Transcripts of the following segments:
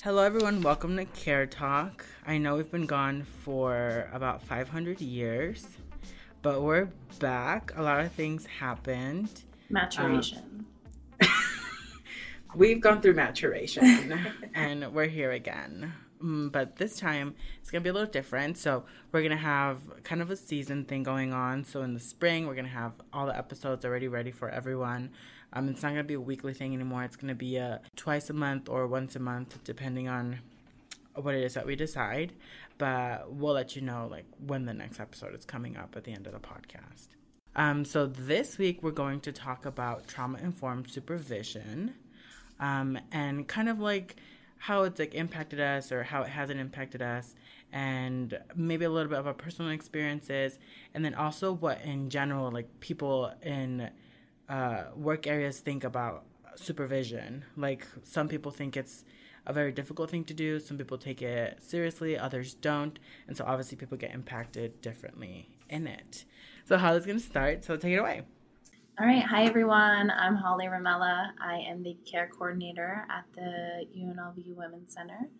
Hello, everyone. Welcome to Care Talk. I know we've been gone for about 500 years, but we're back. A lot of things happened. Maturation. Um, we've gone through maturation and we're here again. Mm, But this time it's going to be a little different. So, we're going to have kind of a season thing going on. So, in the spring, we're going to have all the episodes already ready for everyone. Um, it's not going to be a weekly thing anymore. It's going to be a twice a month or once a month, depending on what it is that we decide. But we'll let you know like when the next episode is coming up at the end of the podcast. Um, so this week we're going to talk about trauma informed supervision, um, and kind of like how it's like impacted us or how it hasn't impacted us, and maybe a little bit of our personal experiences, and then also what in general like people in uh, work areas think about supervision. Like some people think it's a very difficult thing to do. Some people take it seriously, others don't, and so obviously people get impacted differently in it. So Holly's gonna start. So take it away. All right. Hi, everyone. I'm Holly Ramella. I am the care coordinator at the UNLV Women's Center,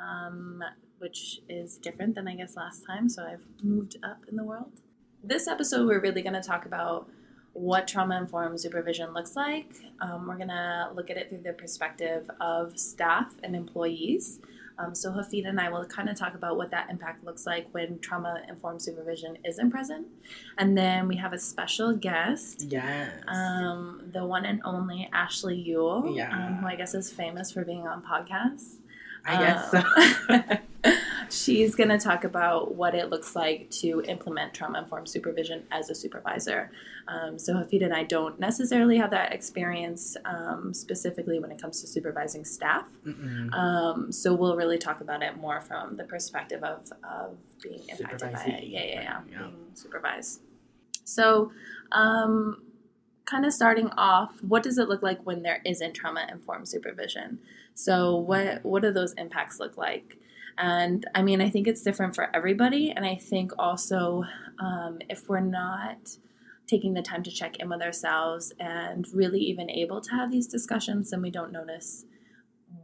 um, which is different than I guess last time. So I've moved up in the world. This episode, we're really going to talk about what trauma informed supervision looks like. Um, we're going to look at it through the perspective of staff and employees. Um, so Hafida and I will kind of talk about what that impact looks like when trauma informed supervision isn't present. And then we have a special guest, Yes. um, the one and only Ashley Yuill, Yeah. um, who I guess is famous for being on podcasts. I guess so. She's going to talk about what it looks like to implement trauma informed supervision as a supervisor. Um, so, Hafida and I don't necessarily have that experience um, specifically when it comes to supervising staff. Um, so, we'll really talk about it more from the perspective of, of being impacted by it. Yeah, yeah, yeah. Yeah. Being supervised. So, um, kind of starting off, what does it look like when there isn't trauma informed supervision? So what what do those impacts look like? And I mean, I think it's different for everybody, and I think also um, if we're not taking the time to check in with ourselves and really even able to have these discussions, then we don't notice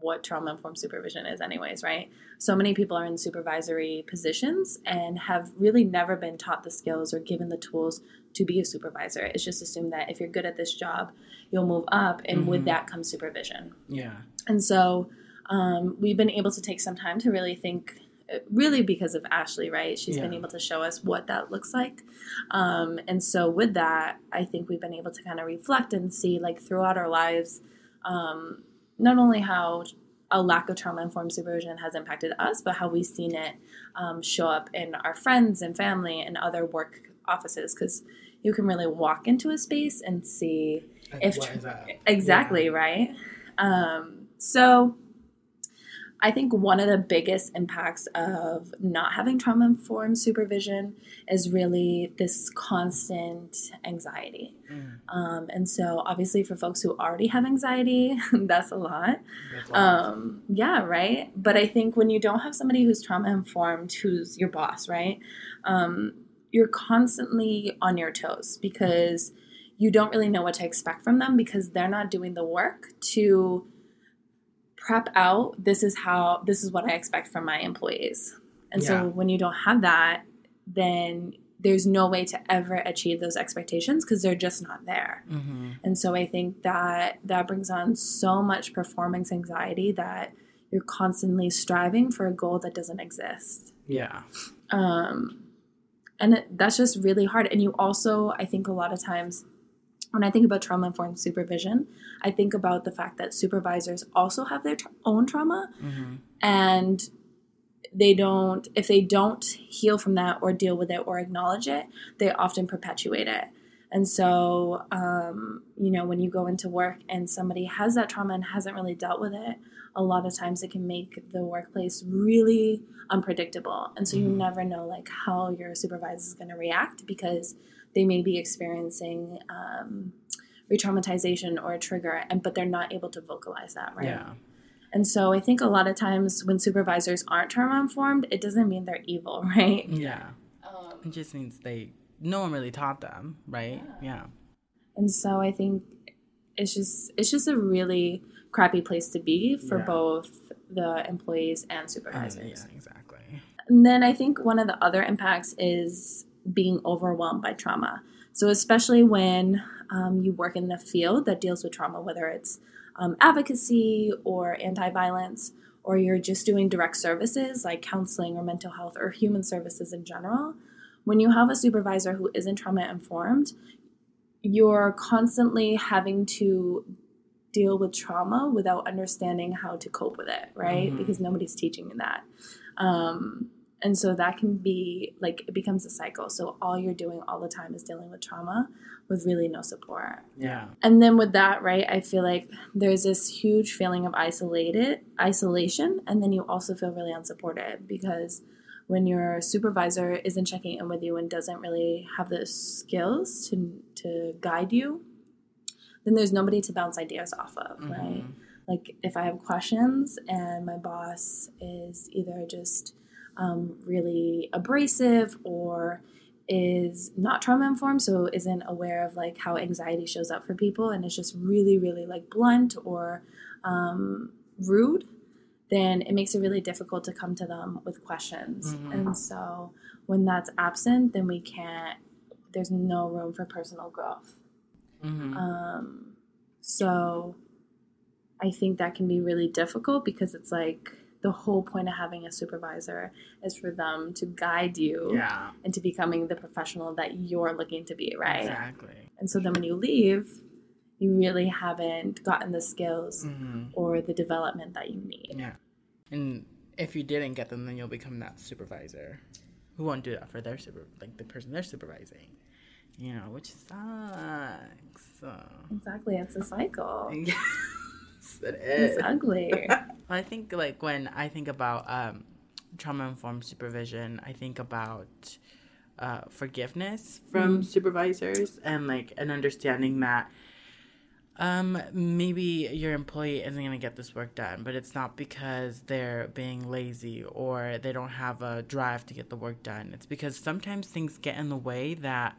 what trauma informed supervision is, anyways, right? So many people are in supervisory positions and have really never been taught the skills or given the tools to be a supervisor. It's just assumed that if you're good at this job, you'll move up, and with Mhm. that comes supervision. Yeah. And so um, we've been able to take some time to really think, uh, really because of Ashley, right? She's been able to show us what that looks like. Um, and so with that, I think we've been able to kind of reflect and see, like, throughout our lives, um, not only how a lack of trauma informed supervision has impacted us, but how we've seen it um, show up in our friends and family and other work offices. Because you can really walk into a space and see Like, If what tr- is that? Exactly, Yeah. right? Um, so I think one of the biggest impacts of not having trauma informed supervision is really this constant anxiety. Mm, Um, and so, obviously, for folks who already have anxiety, that's a lot. that's. Um, yeah, right. But I think when you don't have somebody who's trauma informed, who's your boss, right? Um, you're constantly on your toes because you don't really know what to expect from them because they're not doing the work to prep out this is how this is what I expect from my employees. And Yeah. so when you don't have that, then there's no way to ever achieve those expectations because they're just not there. Mhm. And so I think that that brings on so much performance anxiety that you're constantly striving for a goal that doesn't exist. Yeah. Um, and that's just really hard. And you also, I think, a lot of times, when I think about trauma informed supervision, I think about the fact that supervisors also have their tra- own trauma. Hmm and they don't if they don't heal from that or deal with it or acknowledge it they often perpetuate it. And so um, you know when you go into work and somebody has that trauma and hasn't really dealt with it a lot of times it can make the workplace really unpredictable. And so you Mhm. never know like how your supervisor is going to react because they may be experiencing um, re-traumatization or a trigger and but they're not able to vocalize that right Yeah. and so I think a lot of times when supervisors aren't trauma informed, it doesn't mean they're evil, right? Yeah. Um, It just means they no one really taught them, right? Yeah. and so I think it's just it's just a really crappy place to be for Yeah. both the employees and Uh, supervisors. yeah, exactly. And then I think one of the other impacts is being overwhelmed by trauma. So, especially when um, you work in a field that deals with trauma, whether it's um, advocacy or anti violence, or you're just doing direct services like counseling or mental health or human services in general, when you have a supervisor who isn't trauma informed, you're constantly having to deal with trauma without understanding how to cope with it, right? Mhm. Because nobody's teaching you that. Um, and so that can be like it becomes a cycle. So all you're doing all the time is dealing with trauma with really no support. Yeah. And then with that, right, I feel like there's this huge feeling of isolated isolation, and then you also feel really unsupported because when your supervisor isn't checking in with you and doesn't really have the skills to to guide you, then there's nobody to bounce ideas off of, right? Mhm. Like if I have questions and my boss is either just um, really abrasive or is not trauma informed, so isn't aware of like how anxiety shows up for people, and is just really, really like blunt or um, rude, then it makes it really difficult to come to them with questions. Mhm. And so when that's absent, then we can't. There's no room for personal growth. Mhm. Um, so I think that can be really difficult because it's like the whole point of having a supervisor is for them to guide you yeah. into becoming the professional that you're looking to be, right? Exactly. And so then when you leave, you really haven't gotten the skills hmm or the development that you need. Yeah. And if you didn't get them, then you'll become that supervisor who won't do that for their super, like the person they're supervising. You know, which sucks. So. Exactly, it's a cycle. yes, it is. It's ugly. I think like when I think about um, trauma informed supervision, I think about uh, forgiveness from Mhm. supervisors and like an understanding that um, maybe your employee isn't going to get this work done, but it's not because they're being lazy or they don't have a drive to get the work done. It's because sometimes things get in the way that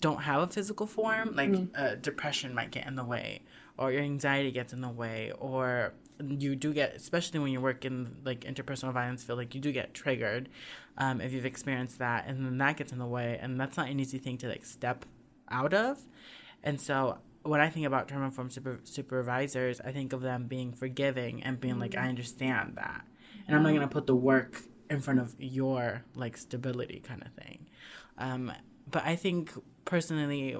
don't have a physical form, like Mhm. uh, depression might get in the way, or your anxiety gets in the way, or you do get, especially when you work in like interpersonal violence field, like you do get triggered um, if you've experienced that, and then that gets in the way, and that's not an easy thing to like step out of. And so when I think about trauma informed super- supervisors, I think of them being forgiving and being like, I understand that, and I'm not gonna put the work in front of your like stability kind of thing. Um, but I think personally,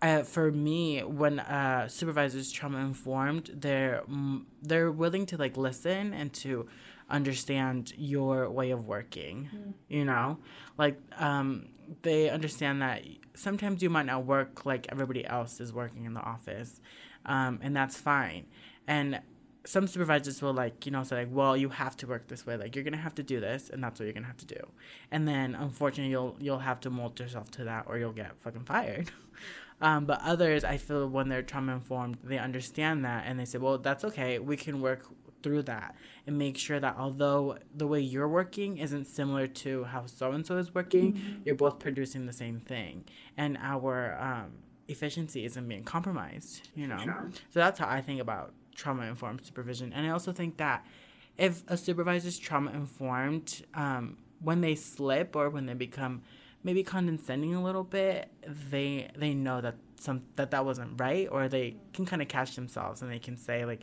uh, for me, when uh, supervisors trauma informed, they're mm, they're willing to like listen and to understand your way of working. You know, like um, they understand that sometimes you might not work like everybody else is working in the office, um, and that's fine. And some supervisors will like you know say like well you have to work this way like you're gonna have to do this and that's what you're gonna have to do and then unfortunately you'll you'll have to mold yourself to that or you'll get fucking fired um, but others i feel when they're trauma informed they understand that and they say well that's okay we can work through that and make sure that although the way you're working isn't similar to how so and so is working you're both producing the same thing and our um, efficiency isn't being compromised you know Sure. so that's how I think about trauma informed supervision. And I also think that if a supervisor is trauma informed, um, when they slip or when they become maybe condescending a little bit, they they know that some that that wasn't right, or they can kind of catch themselves and they can say like,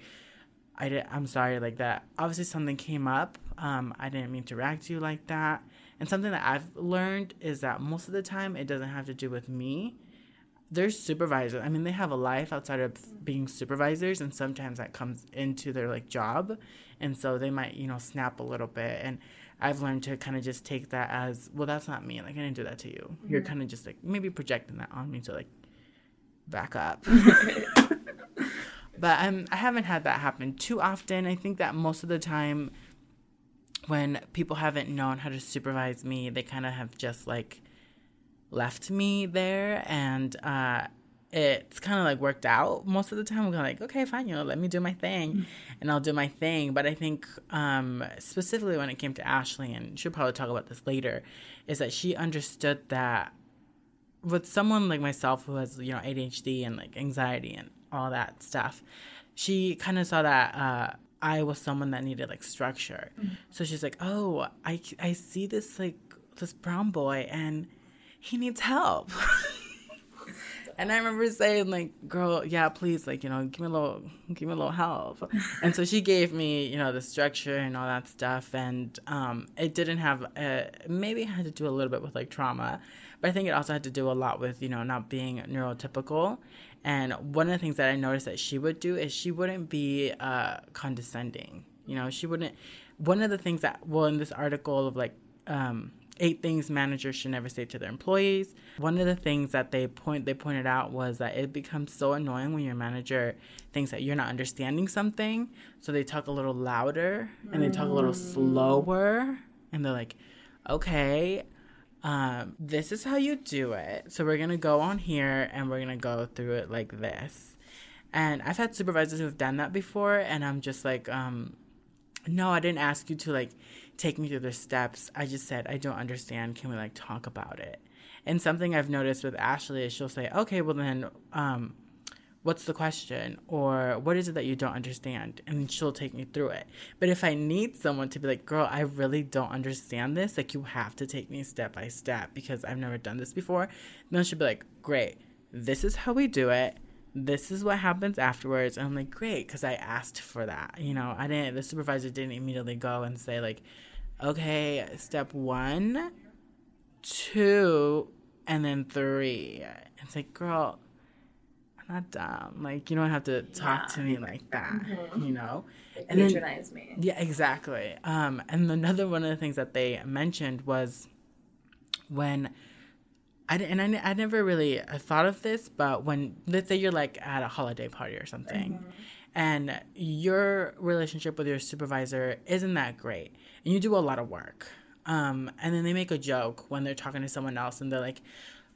I did, I'm sorry, like that. Obviously, something came up. Um, I didn't mean to react to you like that. And something that I've learned is that most of the time it doesn't have to do with me they're supervisors. I mean, they have a life outside of being supervisors, and sometimes that comes into their like job, and so they might you know snap a little bit. And I've learned to kind of just take that as well. That's not me. Like I didn't do that to you. You're kind of just like maybe projecting that on me to like back up. but um, I haven't had that happen too often. I think that most of the time, when people haven't known how to supervise me, they kind of have just like left me there and uh it's kind of like worked out most of the time. I'm like, okay, fine, you know, let me do my thing, and I'll do my thing. But I think um, specifically when it came to Ashley, and she'll probably talk about this later, is that she understood that with someone like myself who has you know ADHD and like anxiety and all that stuff, she kind of saw that uh, I was someone that needed like structure. Mm-hmm. So she's like, "Oh, I I see this like this brown boy and he needs help." and I remember saying like, "Girl, yeah, please, like you know, give me a little, give me a little help." and so she gave me, you know, the structure and all that stuff, and um, it didn't have, a, maybe it had to do a little bit with like trauma, but I think it also had to do a lot with you know not being neurotypical. And one of the things that I noticed that she would do is she wouldn't be uh, condescending. You know, she wouldn't. One of the things that, well, in this article of like um, eight things managers should never say to their employees. One of the things that they point they pointed out was that it becomes so annoying when your manager thinks that you're not understanding something, so they talk a little louder and they talk a little slower, and they're like, "Okay, um, this is how you do it. So we're gonna go on here and we're gonna go through it like this." And I've had supervisors who have done that before, and I'm just like, um, "No, I didn't ask you to like." Take me through the steps. I just said, I don't understand. Can we like talk about it? And something I've noticed with Ashley is she'll say, okay, well then, um, what's the question? Or what is it that you don't understand? And she'll take me through it. But if I need someone to be like, girl, I really don't understand this, like you have to take me step by step because I've never done this before, then she'll be like, great, this is how we do it this is what happens afterwards and i'm like great because i asked for that you know i didn't the supervisor didn't immediately go and say like okay step one two and then three it's like girl i'm not dumb like you don't have to talk yeah. to me like that mm-hmm. you know and patronize then, me yeah exactly um and another one of the things that they mentioned was when I and I, I never really thought of this, but when let's say you're like at a holiday party or something, mm-hmm. And your relationship with your supervisor isn't that great, and you do a lot of work, um, and then they make a joke when they're talking to someone else, and they're like,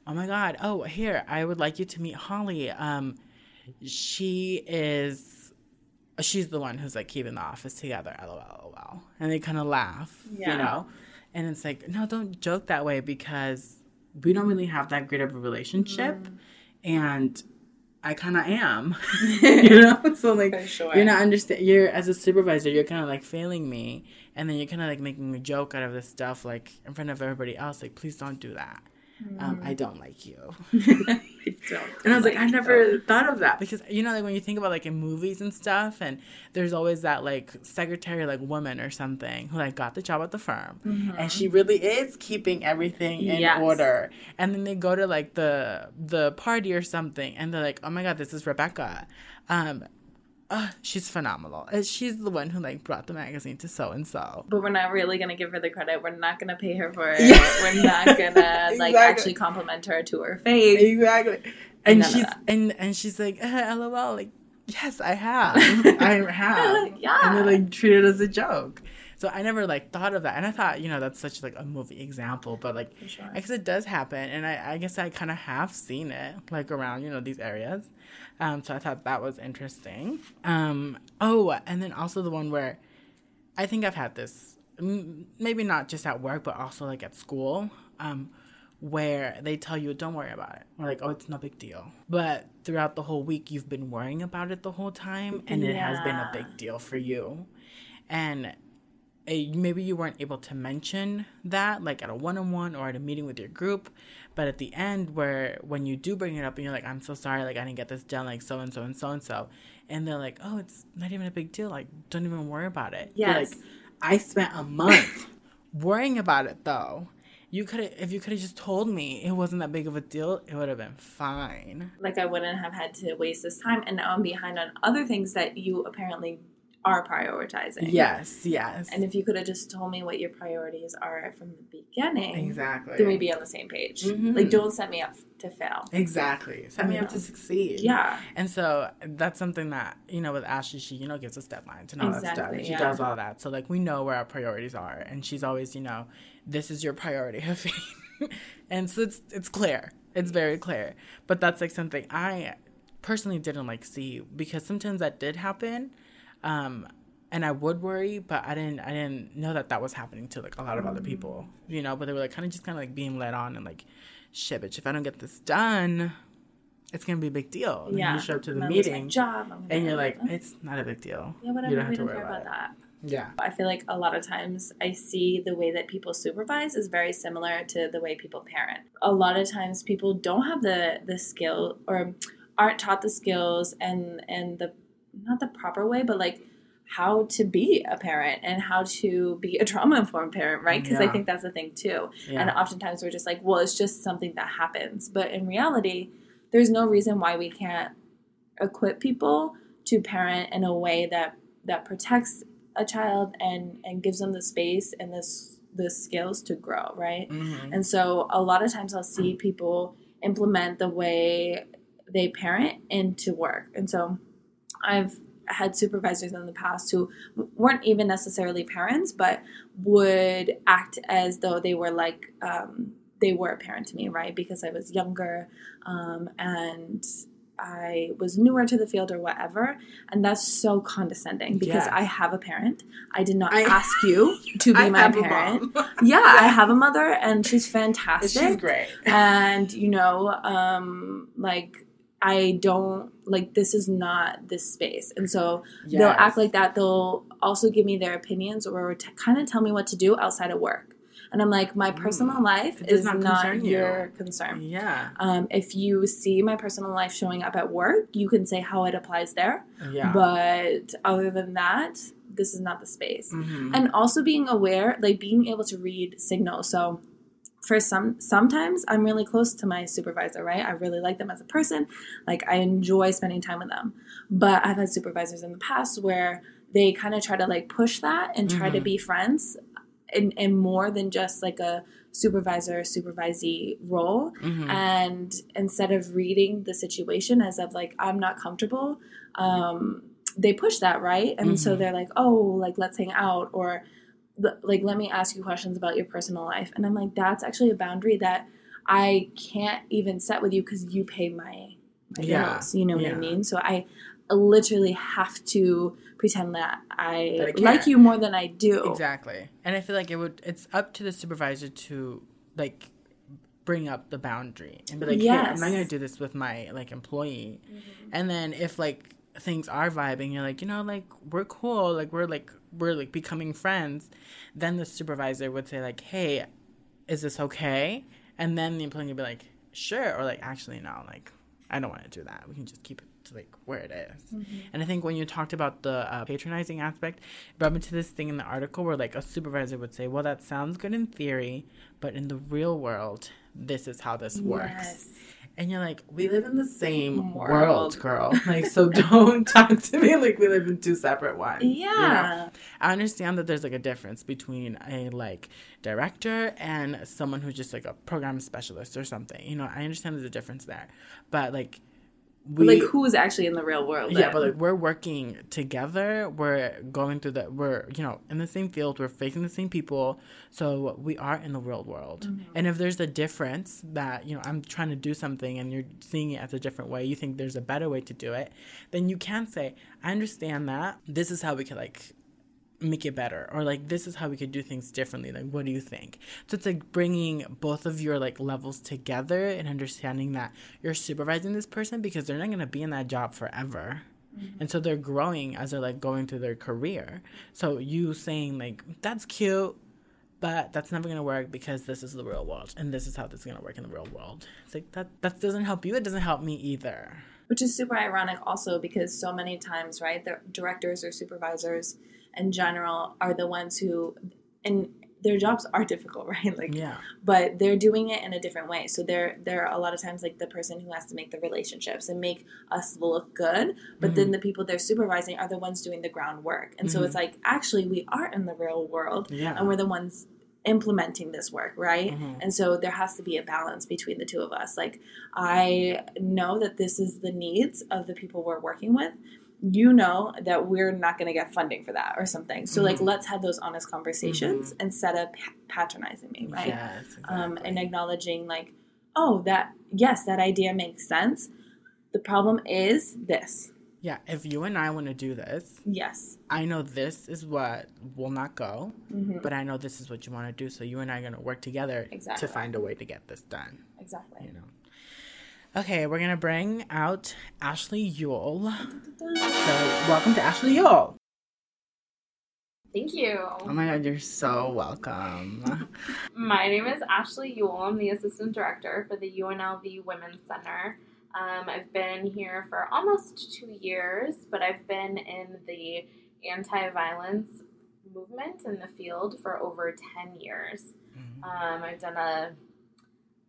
"Oh my God, oh here, I would like you to meet Holly. Um, she is." She's the one who's like keeping the office together, lol, lol. And they kind of laugh, yeah. you know? And it's like, no, don't joke that way because we don't really have that great of a relationship. Mm. And I kind of am, you know. So like, sure. you're not understand. You're as a supervisor, you're kind of like failing me, and then you're kind of like making a joke out of this stuff, like in front of everybody else. Like, please don't do that. Mm. Um, I don't like you. I don't and I was like, like I never thought of that because you know, like when you think about like in movies and stuff, and there's always that like secretary, like woman or something who like got the job at the firm, mm-hmm. and she really is keeping everything in yes. order. And then they go to like the the party or something, and they're like, oh my god, this is Rebecca. Um, uh, she's phenomenal. She's the one who like brought the magazine to so and so. But we're not really gonna give her the credit. We're not gonna pay her for it. Yeah. We're not gonna like exactly. actually compliment her to her face. Exactly. And she's and and she's like, uh, LOL, like yes, I have, I have. yeah. And they like treat it as a joke. So I never like thought of that, and I thought you know that's such like a movie example, but like sure. It does happen, and I, I guess I kind of have seen it like around you know these areas. Um, so I thought that was interesting. Um, oh, and then also the one where I think I've had this, maybe not just at work, but also like at school, um, where they tell you, don't worry about it. Or like, oh, it's no big deal. But throughout the whole week, you've been worrying about it the whole time, and yeah. it has been a big deal for you. And maybe you weren't able to mention that like at a one-on-one or at a meeting with your group but at the end where when you do bring it up and you're like i'm so sorry like i didn't get this done like so and so and so and so and they're like oh it's not even a big deal like don't even worry about it. Yes. like i spent a month worrying about it though. You could have if you could have just told me it wasn't that big of a deal it would have been fine. Like i wouldn't have had to waste this time and now i'm behind on other things that you apparently are prioritizing. Yes, yes. And if you could have just told me what your priorities are from the beginning, exactly, then we'd be on the same page. Mm-hmm. Like, don't set me up to fail. Exactly, set me know. up to succeed. Yeah. And so that's something that you know with Ashley, she you know gives us deadlines and all exactly, that stuff. And she yeah. does all that, so like we know where our priorities are, and she's always you know this is your priority, and so it's it's clear. It's very clear. But that's like something I personally didn't like see because sometimes that did happen um, and I would worry, but I didn't I didn't know that that was happening to like a lot of other people, you know. But they were like kind of just kind of like being led on and like, shit, bitch, if I don't get this done, it's gonna be a big deal. And yeah. you show up to the I'm gonna lose my meeting job. And you're like, my- it's not a big deal. yeah, whatever. you don't have we to don't worry care about about that. Yeah. I feel like a lot of times I see the way that people supervise is very similar to the way people parent. A lot of times people don't have the the skill or aren't taught the skills and and the not the proper way, but like how to be a parent and how to be a trauma informed parent, right? Because I think that's the thing too. Yeah. And oftentimes we're just like, well, it's just something that happens. But in reality, there's no reason why we can't equip people to parent in a way that that protects a child and and gives them the space and this the skills to grow, right? Mhm. And so a lot of times I'll see people implement the way they parent into work. And so I've had supervisors in the past who weren't even necessarily parents, but would act as though they were like um, they were a parent to me, right? Because I was younger um, and I was newer to the field or whatever. And that's so condescending because. I have a parent. I did not I- ask you to be I my parent. mom. Yeah, I have a mother and she's fantastic. She's great. And you know, um, like I don't like this is not this space, and so they'll act like that. They'll also give me their opinions or t- kind of tell me what to do outside of work. And I'm like, my personal life Mm. Does is not not, concern you. your concern. Yeah. Um, if you see my personal life showing up at work, you can say how it applies there. Yeah. But other than that, this is not the space Mhm. and also being aware like being able to read signals so for some sometimes i'm really close to my supervisor right i really like them as a person like i enjoy spending time with them but i've had supervisors in the past where they kind of try to like push that and try to Mhm. be friends in, in more than just like a supervisor supervisee role Mhm. and instead of reading the situation as of like i'm not comfortable um they push that right and so Mhm. they're like oh like let's hang out or "L- like let me ask you questions about your personal life. And i'm like that's actually a boundary that i can't even set with you because you pay my my Yeah. bills you know what i mean? So i literally have to pretend that i, That I like you more than i do. Exactly. And I feel like it would it's up to the supervisor to like bring up the boundary and be like, "Hey, I'm not going to do this with my like employee." Mm-hmm. And then if like things are vibing, you're like, "You know, like we're cool, like we're like we're like becoming friends." Then the supervisor would say like, "Hey, is this okay?" And then the employee would be like, "Sure," or like, "Actually, no, like I don't want to do that. We can just keep it to like where it is." And I think when you talked about the uh, patronizing aspect, it brought me to this thing in the article where like a supervisor would say, "Well, that sounds good in theory, but in the real world, this is how this works." Yes. And you're like, "We live in the same World. world, girl. Like, so don't talk to me like we live in two separate ones." you know? yeah I understand that there's like a difference between a like director and someone who's just like a program specialist or something. You know, I understand there's a difference there, but like we like who's actually in the real world yeah, but like we're working together. We're going through the we're you know in the same field. We're facing the same people, so we are in the real world. Mm-hmm. And if there's a difference that you know I'm trying to do something and you're seeing it as a different way, you think there's a better way to do it, then you can say, I understand that. This is how we could like make it better or like this is how we could do things differently like what do you think? So it's like bringing both of your like levels together and understanding that you're supervising this person because they're not going to be in that job forever. Mm-hmm. And so they're growing as they're like going through their career. So you saying like that's cute but that's never going to work because this is the real world and this is how this is going to work in the real world. It's like that that doesn't help you it doesn't help me either. Which is super ironic also because so many times right the directors or supervisors in general are the ones who and their jobs are difficult right? Like yeah. but they're doing it in a different way. So they're they're a lot of times like the person who has to make the relationships and make us look good but then the people they're supervising are the ones doing the groundwork. And so Mhm. it's like actually we are in the real world yeah. and we're the ones implementing this work right? Mhm. and so there has to be a balance between the two of us. Like i know that this is the needs of the people we're working with you know that we're not going to get funding for that or something so like Mhm. let's have those honest conversations instead of pa- patronizing me right yes um, and acknowledging like oh that yes that idea makes sense the problem is this yeah if you and i want to do this yes I know this is what will not go, hmm but I know this is what you want to do. So you and I are going to work together Exactly. to find a way to get this done. exactly You know. Okay, we're gonna bring out Ashley Yuill. So, welcome to Ashley Yuill. Thank you. Oh my god, you're so welcome. My name is Ashley Yuill. I'm the assistant director for the UNLV Women's Center. Um, I've been here for almost two years, but I've been in the anti violence movement in the field for over 10 years. Mhm. Um, I've done a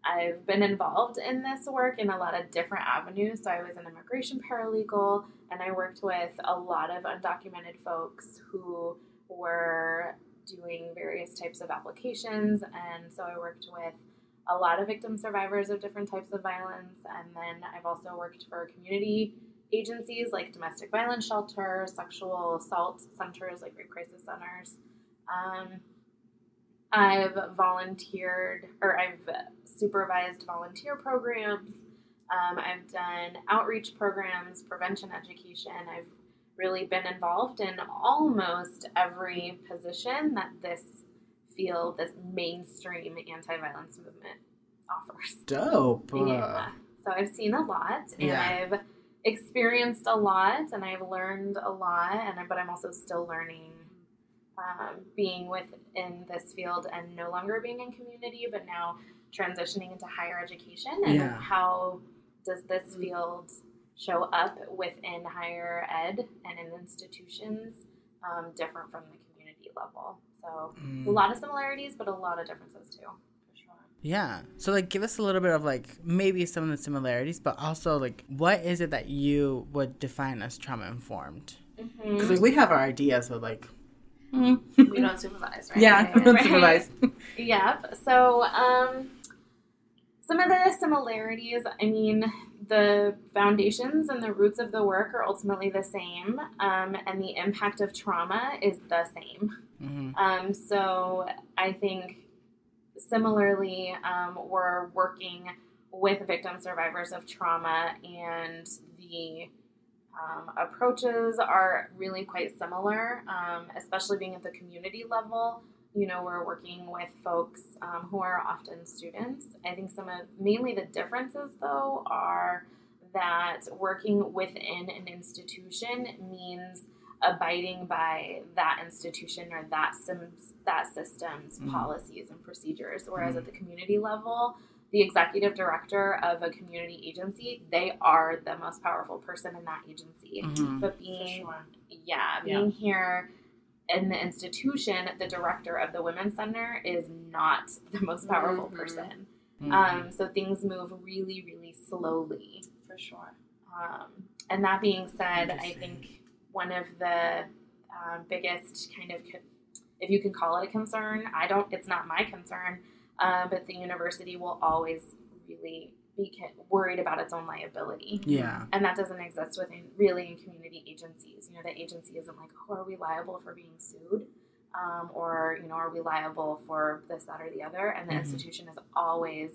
I've been involved in this work in a lot of different avenues. So I was an immigration paralegal and I worked with a lot of undocumented folks who were doing various types of applications and so I worked with a lot of victim survivors of different types of violence and then I've also worked for community agencies like domestic violence shelters, sexual assault centers like rape crisis centers. Um, I've volunteered or I've supervised volunteer programs. Um, I've done outreach programs, prevention education. I've really been involved in almost every position that this field, this mainstream anti violence movement offers. Dope. Yeah. So I've seen a lot and Yeah. I've experienced a lot and I've learned a lot and I- but I'm also still learning um, being within this field and no longer being in community but now transitioning into higher education and Yeah. how does this field show up within higher ed and in institutions um, different from the community level so Mm. a lot of similarities but a lot of differences too for sure Yeah. So like give us a little bit of like maybe some of the similarities, but also like what is it that you would define as trauma informed? Mhm. Because like we have our ideas, of like We don't supervise, right? yeah, Right. unsupervised. Yep. So, um, some of the similarities, I mean, the foundations and the roots of the work are ultimately the same, um, and the impact of trauma is the same. hmm Um, so, I think similarly, um, we're working with victim survivors of trauma, and the um, approaches are really quite similar, um, especially being at the community level. You know, we're working with folks um, who are often students. I think some of mainly the differences, though, are that working within an institution means abiding by that institution or that sims, that system's Mhm. policies and procedures. Whereas at the community level, the executive director of a community agency, they are the most powerful person in that agency. hmm But being sure. yeah, being here in the institution, the director of the Women's Center is not the most powerful Mhm. person. Mm-hmm. Um, so things move really, really slowly. For sure. Um, and that being said, I think one of the um, biggest kind of, if you can call it a concern, I don't, it's not my concern, uh, but the university will always really be worried about its own liability. yeah. And that doesn't exist within really in community agencies. You know, the agency isn't like, oh, are we liable for being sued? Um, or, you know, are we liable for this, that, or the other? And the Mhm. institution is always,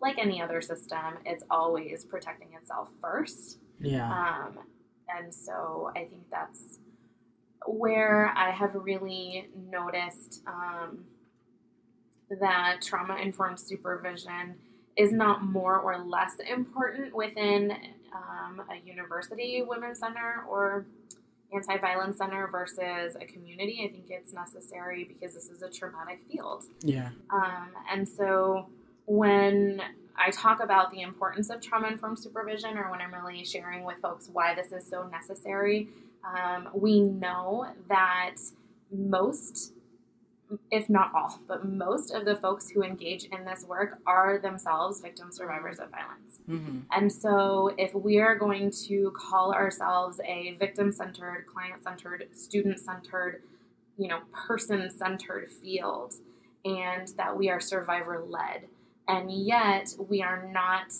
like any other system, it's always protecting itself first. Yeah. Um, and so I think that's where I have really noticed um, that trauma informed supervision is not more or less important within um, a university women's center or anti violence center versus a community. I think it's necessary because this is a traumatic field. Yeah. Um, and so when I talk about the importance of trauma informed supervision, or when I'm really sharing with folks why this is so necessary, um, we know that most, if not all, but most of the folks who engage in this work are themselves victim survivors of violence. hmm And so, if we are going to call ourselves a victim centered, client centered, student centered, you know, person centered field, and that we are survivor led, and yet we are not,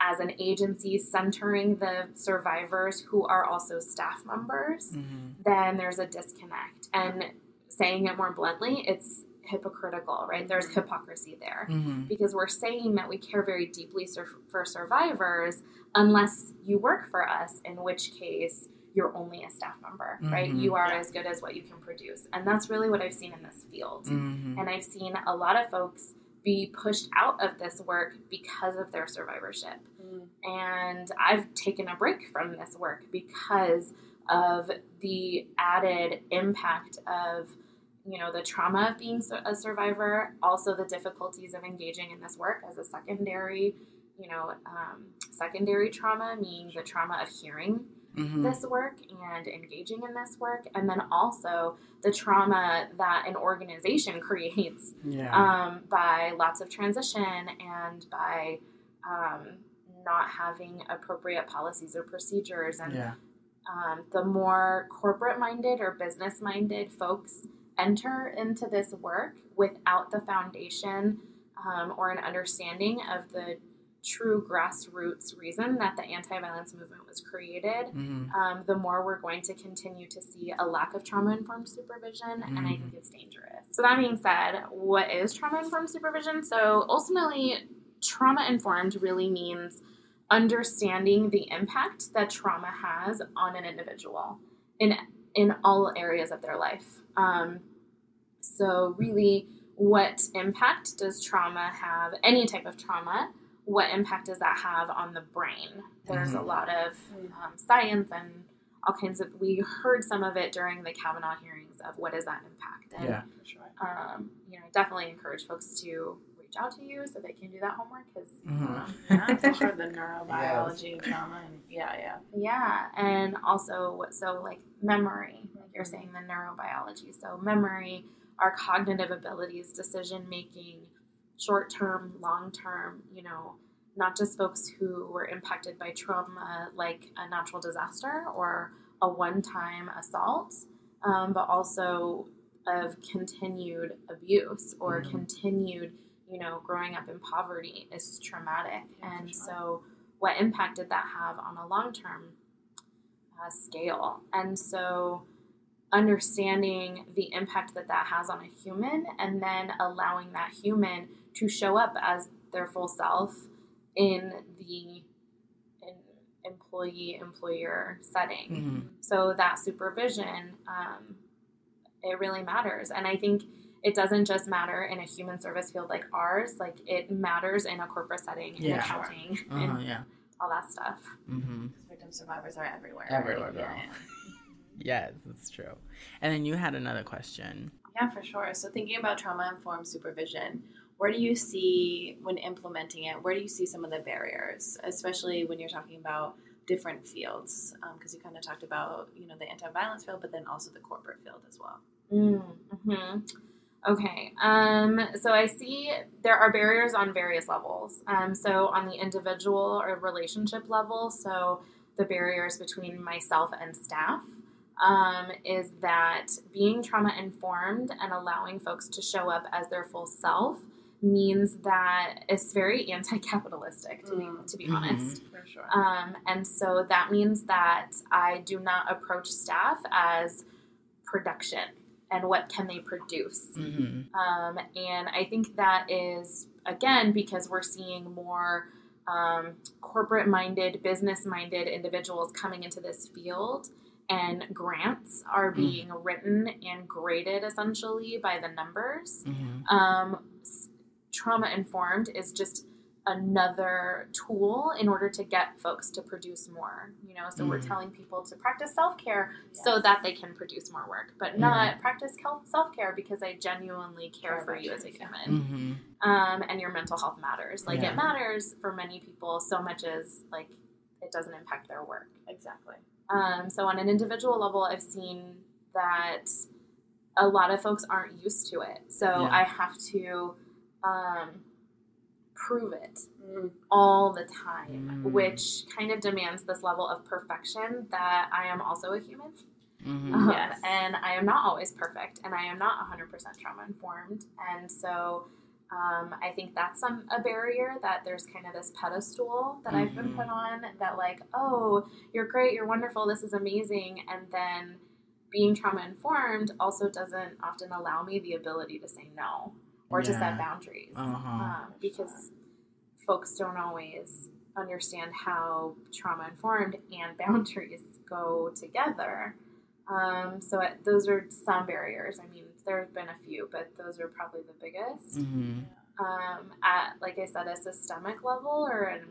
as an agency, centering the survivors who are also staff members, hmm then there's a disconnect. And saying it more bluntly, it's hypocritical, right? There's hypocrisy there hmm because we're saying that we care very deeply sur- for survivors unless you work for us, in which case you're only a staff member, right? Mhm. You are Yeah. as good as what you can produce. And that's really what I've seen in this field. hmm And I've seen a lot of folks be pushed out of this work because of their survivorship. Mm. And I've taken a break from this work because of the added impact of you know the trauma of being a survivor also the difficulties of engaging in this work as a secondary you know um, secondary trauma meaning the trauma of hearing Mhm. this work and engaging in this work and then also the trauma that an organization creates Yeah. um, by lots of transition and by um, not having appropriate policies or procedures and yeah. Um, the more corporate minded or business minded folks enter into this work without the foundation um, or an understanding of the true grassroots reason that the anti violence movement was created, Mhm. um, the more we're going to continue to see a lack of trauma informed supervision, and I think it's dangerous. So, that being said, what is trauma informed supervision? So, ultimately, trauma informed really means understanding the impact that trauma has on an individual in in all areas of their life. Um, so, really, what impact does trauma have? Any type of trauma. What impact does that have on the brain? There's a Mhm. lot of um, science and all kinds of. We heard some of it during the Kavanaugh hearings of what is that impact. And, Yeah. For sure. um, you know, definitely encourage folks to reach out to you so they can do that homework because Mhm. Yeah, for sure. The neurobiology, of trauma, and yeah, yeah. Yeah, and also what so like memory, like you're saying the neurobiology. So memory, our cognitive abilities, decision making, short term, long term, you know, not just folks who were impacted by trauma like a natural disaster or a one time assault, um, but also of continued abuse or Mhm. continued, you know, growing up in poverty is traumatic. Yeah, and sure. so, what impact did that have on a long term uh, scale? And so, understanding the impact that that has on a human and then allowing that human to show up as their full self in the in employee employer setting Mhm. so that supervision um, it really matters and i think it doesn't just matter in a human service field like ours like it matters in a corporate setting in Yeah. accounting Uh-huh, and yeah. all that stuff hmm Victim survivors are everywhere. Everywhere, Yeah, girl. yeah. Yes, that's true. And then you had another question. Yeah, for sure. So thinking about trauma informed supervision, where do you see when implementing it? Where do you see some of the barriers, especially when you're talking about different fields? Because you kind of talked about you know the anti violence field, but then also the corporate field as well. Mm-hmm. Okay. Um, so I see there are barriers on various levels. Um, so on the individual or relationship level, so the barriers between myself and staff um, is that being trauma informed and allowing folks to show up as their full self means that it's very anti-capitalistic to be Mm. to be Mhm. honest For sure. um, and so that means that I do not approach staff as production and what can they produce. Mm-hmm. Um, and I think that is, again, because we're seeing more um, corporate minded, business minded individuals coming into this field. And grants are Mm. being written and graded essentially by the numbers hmm um, trauma informed is just another tool in order to get folks to produce more you know so we're Mhm. telling people to practice self-care so that they can produce more work but not practice self-care because i genuinely care Care for you as a you, yeah. human hmm um, and your mental health matters like Yeah. it matters for many people so much as like it doesn't impact their work Exactly. um, so on an individual level, I've seen that a lot of folks aren't used to it. So Yeah. I have to um, prove it Mm. all the time, Mm. which kind of demands this level of perfection that I am also a human. hmm Um, Yes. And I am not always perfect, and I am not 100% trauma informed. And so um, I think that's some a barrier that there's kind of this pedestal that I've been Mhm. put on that, like, oh, you're great, you're wonderful, this is amazing. And then being trauma informed also doesn't often allow me the ability to say no or to set boundaries Uh-huh. um, because folks don't always understand how trauma informed and boundaries go together. Um, so it, those are some barriers. I mean, there have been a few, but those are probably the biggest. hmm um, at, like I said, a systemic level or an,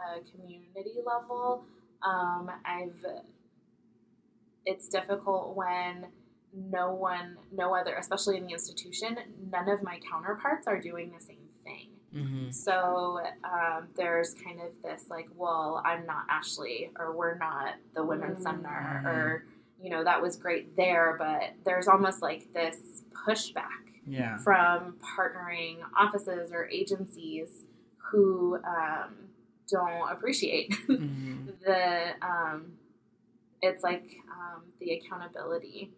a community level, um, I've it's difficult when no one, no other, especially in the institution, none of my counterparts are doing the same thing. Mm-hmm. So um, there's kind of this like, well, I'm not Ashley, or we're not the women's Mm. seminar, or you know that was great there, but there's almost like this pushback Yeah. from partnering offices or agencies who um, don't appreciate Mm-hmm. the um, it's like um, the accountability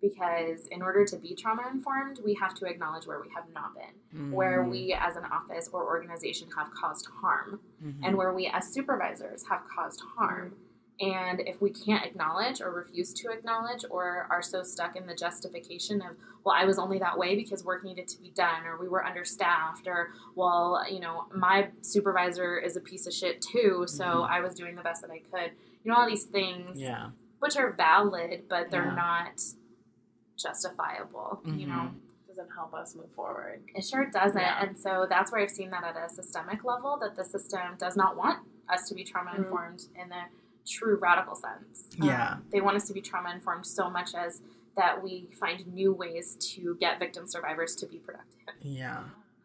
because in order to be trauma informed we have to acknowledge where we have not been where Mm-hmm. we as an office or organization have caused harm Mm-hmm. and where we as supervisors have caused harm and if we can't acknowledge or refuse to acknowledge or are so stuck in the justification of well i was only that way because work needed to be done or we were understaffed or well you know my supervisor is a piece of shit too so Mhm. i was doing the best that i could you know all these things yeah. which are valid but they're Yeah. not justifiable you know Mhm. Doesn't help us move forward. it sure doesn't. Yeah. And so that's where I've seen that at a systemic level that the system does not want us to be trauma informed in the true radical sense. Um, Yeah. they want us to be trauma informed so much as that we find new ways to get victim survivors to be productive. Yeah.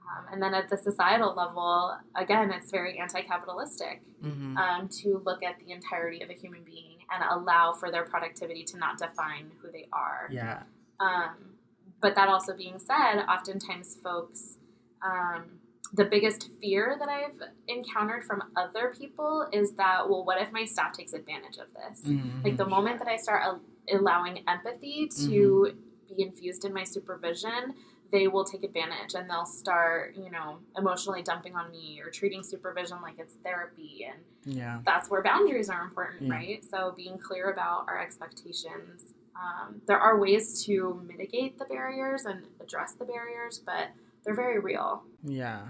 Um, and then at the societal level, again, it's very anti capitalistic Mm-hmm. um, to look at the entirety of a human being and allow for their productivity to not define who they are. yeah. Um, but that also being said, oftentimes folks, um, the biggest fear that I've encountered from other people is that, well, what if my staff takes advantage of this? Mm-hmm. Like the moment that I start al- allowing empathy to be infused in my supervision, they will take advantage and they'll start, you know, emotionally dumping on me or treating supervision like it's therapy. And yeah. that's where boundaries are important, Yeah. right? So being clear about our expectations. Um, there are ways to mitigate the barriers and address the barriers, but they're very real. Yeah,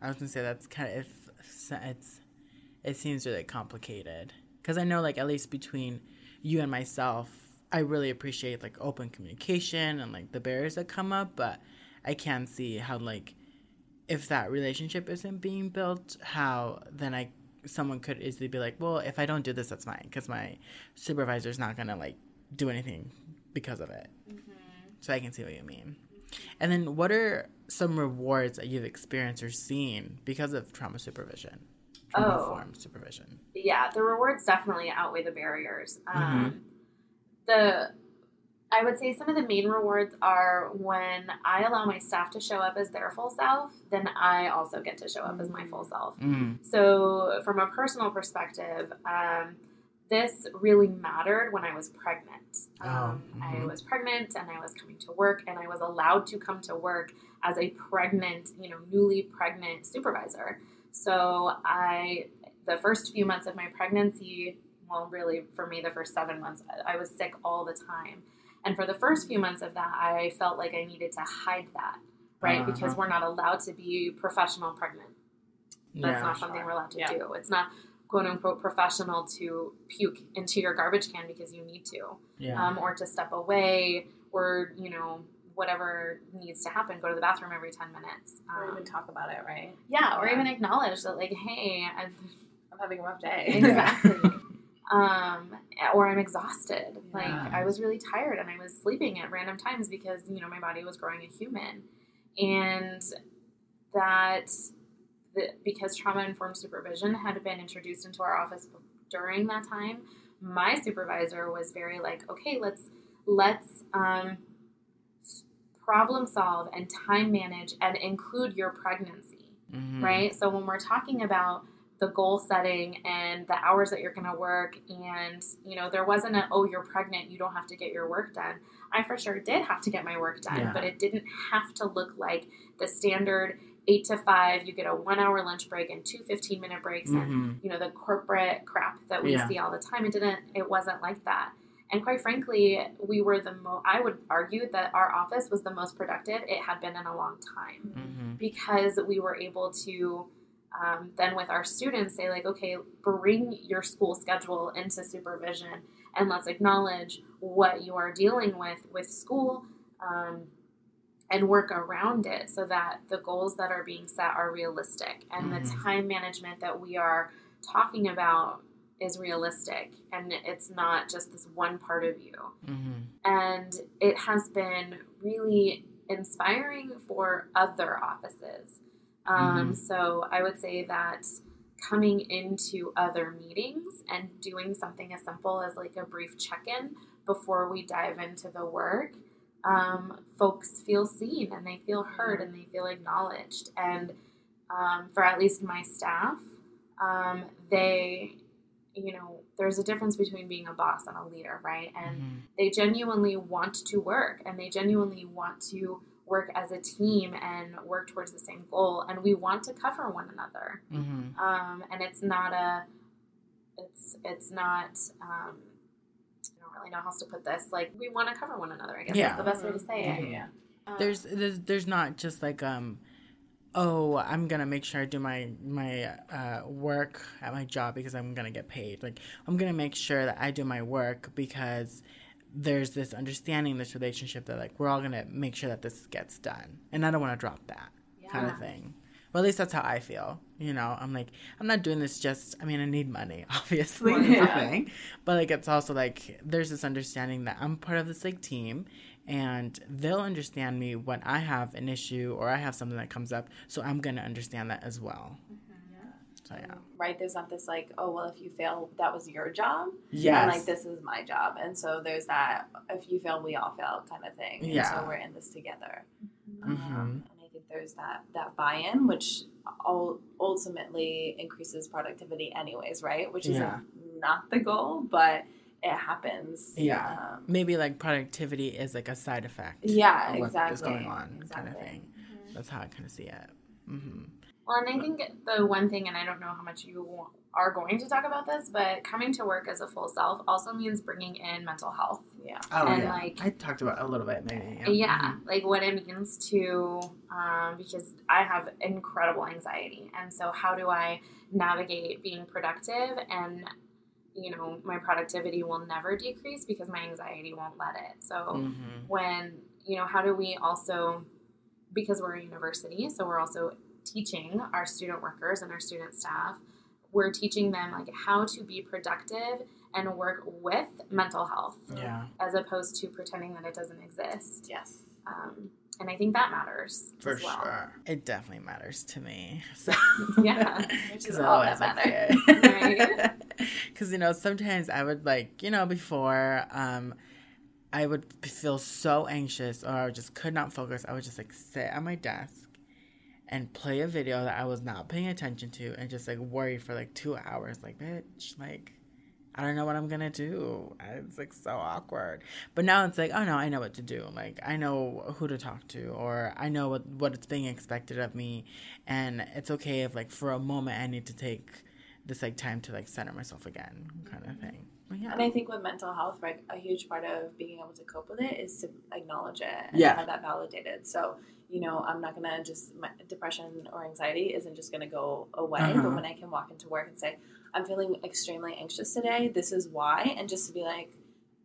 I was gonna say that's kind of it's, it's it seems really complicated because I know like at least between you and myself, I really appreciate like open communication and like the barriers that come up, but I can see how like if that relationship isn't being built, how then I someone could easily be like, well, if I don't do this, that's fine because my supervisor's not gonna like do anything because of it. So I can see what you mean. And then, what are some rewards that you've experienced or seen because of trauma supervision? Trauma Oh. informed supervision. Yeah, the rewards definitely outweigh the barriers. Um, Mm-hmm. The I would say some of the main rewards are when I allow my staff to show up as their full self, then I also get to show up as my full self. Mm. So, from a personal perspective, um, this really mattered when I was pregnant. Um, Oh, I was pregnant and I was coming to work, and I was allowed to come to work as a pregnant, you know, newly pregnant supervisor. So, I, the first few months of my pregnancy, well, really for me, the first seven months, I I was sick all the time. And for the first few months of that, I felt like I needed to hide that, right? Uh-huh. Because we're not allowed to be professional pregnant. That's Yeah. not something sure. we're allowed to Yeah. do. It's not quote unquote professional to puke into your garbage can because you need to, Yeah. um, or to step away, or you know whatever needs to happen. Go to the bathroom every ten minutes. Or Um, even talk about it, right? yeah, or Yeah. even acknowledge that like, hey, I've, I'm having a rough day. exactly. um, or I'm exhausted. Like I was really tired and I was sleeping at random times because you know my body was growing a human, and that the, because trauma informed supervision had been introduced into our office during that time, my supervisor was very like, okay, let's let's um, problem solve and time manage and include your pregnancy Mhm. right? So when we're talking about the goal setting and the hours that you're going to work, and you know, there wasn't a oh, you're pregnant, you don't have to get your work done. I for sure did have to get my work done, Yeah. but it didn't have to look like the standard eight to five. You get a one hour lunch break and two 15 minute breaks, and Mhm. you know the corporate crap that we Yeah. see all the time. It didn't. It wasn't like that. And quite frankly, we were the mo. I would argue that our office was the most productive it had been in a long time Mhm. because we were able to um, then with our students say like okay bring your school schedule into supervision and let's acknowledge what you are dealing with with school um, and work around it so that the goals that are being set are realistic and the Mhm. time management that we are talking about is realistic and it's not just this one part of you Mm-hmm. and it has been really inspiring for other offices. Um, Mhm. So I would say that coming into other meetings and doing something as simple as like a brief check in before we dive into the work, um, folks feel seen and they feel heard and they feel acknowledged. And um, for at least my staff, um, they, you know, there's a difference between being a boss and a leader, right? And Mm-hmm. they genuinely want to work and they genuinely want to work as a team and work towards the same goal and we want to cover one another Mm-hmm. um, and it's not a it's it's not um, really know how else to put this like we want to cover one another I guess Yeah. that's the best way to say it Mhm. Um, There's, there's there's not just like um oh I'm gonna make sure I do my my uh, work at my job because I'm gonna get paid. Like I'm gonna make sure that I do my work because there's this understanding, this relationship that like we're all gonna make sure that this gets done, and I don't want to drop that kind of thing. Well, at least that's how I feel. You know, I'm like, I'm not doing this just. I mean, I need money, obviously, Well, it's a yeah. But like, it's also like there's this understanding that I'm part of this like team, and they'll understand me when I have an issue or I have something that comes up. So I'm gonna understand that as well. So yeah, Right? There's not this like, oh well, if you fail, that was your job. Yeah. And like this is my job. And so there's that if you fail, we all fail kind of thing. And Yeah. so we're in this together. Mhm. Um, and I think there's that that buy-in, which ul- ultimately increases productivity, anyways, right? Which is Yeah. not the goal, but it happens. Yeah. Um, maybe like productivity is like a side effect. yeah. of what Exactly. is going on, kind of Exactly. thing. That's how I kind of see it. hmm Well, and I think the one thing, and I don't know how much you wa- are going to talk about this, but coming to work as a full self also means bringing in mental health. Yeah. Oh And, yeah, like- I talked about a little bit maybe. Yeah, like what it means to, um, because I have incredible anxiety. And so, how do I navigate being productive? And, you know, my productivity will never decrease because my anxiety won't let it. So, hmm when, you know, how do we also, because we're a university, so we're also teaching our student workers and our student staff, we're teaching them like how to be productive and work with mental health Yeah, as opposed to pretending that it doesn't exist. Yes. Um, and I think that matters for as well. sure. It definitely matters to me. So, Yeah, which is because all that matters. can't. Because you know, sometimes I would like, you know, before um, I would feel so anxious or I just could not focus. I would just like sit at my desk and play a video that I was not paying attention to and just like worry for like two hours. Like, bitch, like. I don't know what I'm gonna do. It's like so awkward. But now it's like, oh no, I know what to do. Like I know who to talk to, or I know what what's being expected of me, and it's okay if like for a moment I need to take this like time to like center myself again, kind of mm-hmm. thing. Yeah, And I think with mental health, right, a huge part of being able to cope with it is to acknowledge it and Yeah. have that validated. So, you know, I'm not gonna just my depression or anxiety isn't just gonna go away. Uh-huh. But when I can walk into work and say, I'm feeling extremely anxious today. This is why, and just to be like,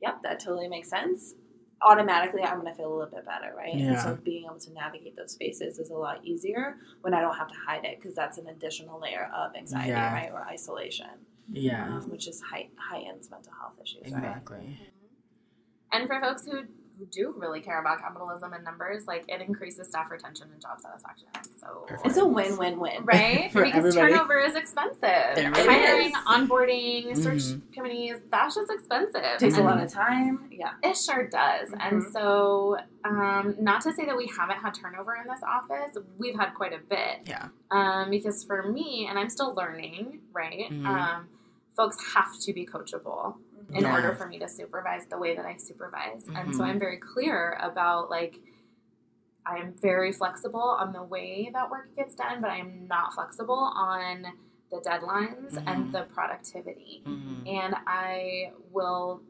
yep, that totally makes sense. Automatically, I'm gonna feel a little bit better, right? And Yeah. so being able to navigate those spaces is a lot easier when I don't have to hide it because that's an additional layer of anxiety, Yeah. right, or isolation yeah, um, which is high high ends mental health issues, right? exactly. And for folks who do really care about capitalism and numbers, like it increases staff retention and job satisfaction. So Perfect. It's a win win win. right For because everybody. turnover is expensive. It really Hiring, is. onboarding, search Mhm. committees, that's just expensive. takes a lot of time. Yeah. It sure does. And Mhm. so, um, not to say that we haven't had turnover in this office, we've had quite a bit. Yeah. Um, because for me, and I'm still learning, right? Mhm. Um, folks have to be coachable in Yeah. order for me to supervise the way that I supervise. And so Mhm. I'm very clear about like, I'm very flexible on the way that work gets done, but I'm not flexible on the deadlines Mhm. and the productivity hmm and I will,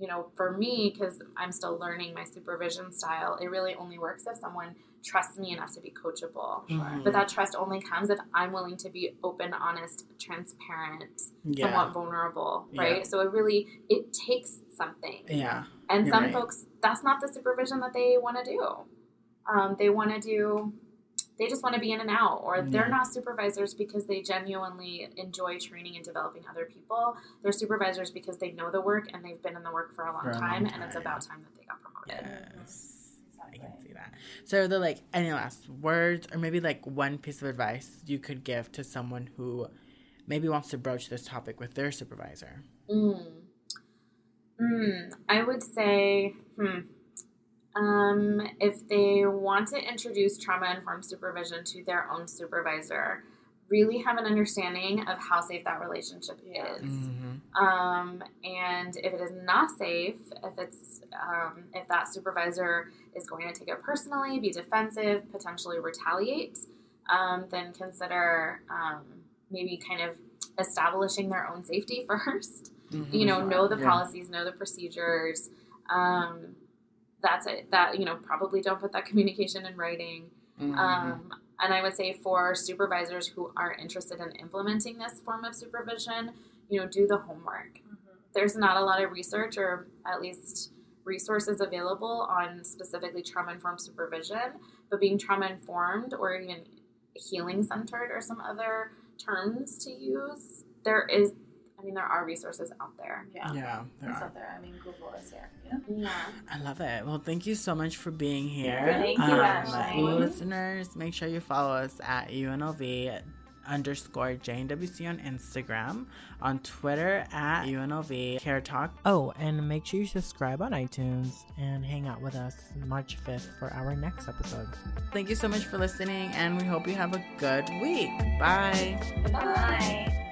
you know, for me, because I'm still learning my supervision style, it really only works if someone trusts me enough to be coachable. Mhm. But that trust only comes if I'm willing to be open, honest, transparent, Yeah. somewhat vulnerable, Yeah. right? So it really it takes something, Yeah. and You're some right. folks that's not the supervision that they want to do. um, they want to do they just want to be in and out or they're not supervisors because they genuinely enjoy training and developing other people they're supervisors because they know the work and they've been in the work for a long For a long time and it's about time that they got promoted Yes. I can see that. So, are there like any last words, or maybe like one piece of advice you could give to someone who maybe wants to broach this topic with their supervisor? Mm. Mm, I would say, hmm, um, if they want to introduce trauma informed supervision to their own supervisor, really have an understanding of how safe that relationship Yeah. is. Mm-hmm. Um, and if it is not safe, if it's um, if that supervisor is going to take it personally, be defensive, potentially retaliate, um, then consider um, maybe kind of establishing their own safety first you know know the policies know the procedures um, that's it that you know probably don't put that communication in writing. Mm-hmm. um, and i would say for supervisors who are interested in implementing this form of supervision you know do the homework. There's not a lot of research or at least resources available on specifically trauma informed supervision but being trauma informed or even healing centered or some other terms to use. There is i mean there are resources out there Yeah. yeah, there It's are. out there. I mean, Google is here. Yeah. yeah I love it. Well, thank you so much for being here. Thank you, um, Ashley. Listeners, make sure you follow us at UNLV underscore JNWC on Instagram, on Twitter at UNLV Care Talk. Oh, and make sure you subscribe on iTunes and hang out with us March 5th for our next episode. Thank you so much for listening, and we hope you have a good week. Bye. Bye.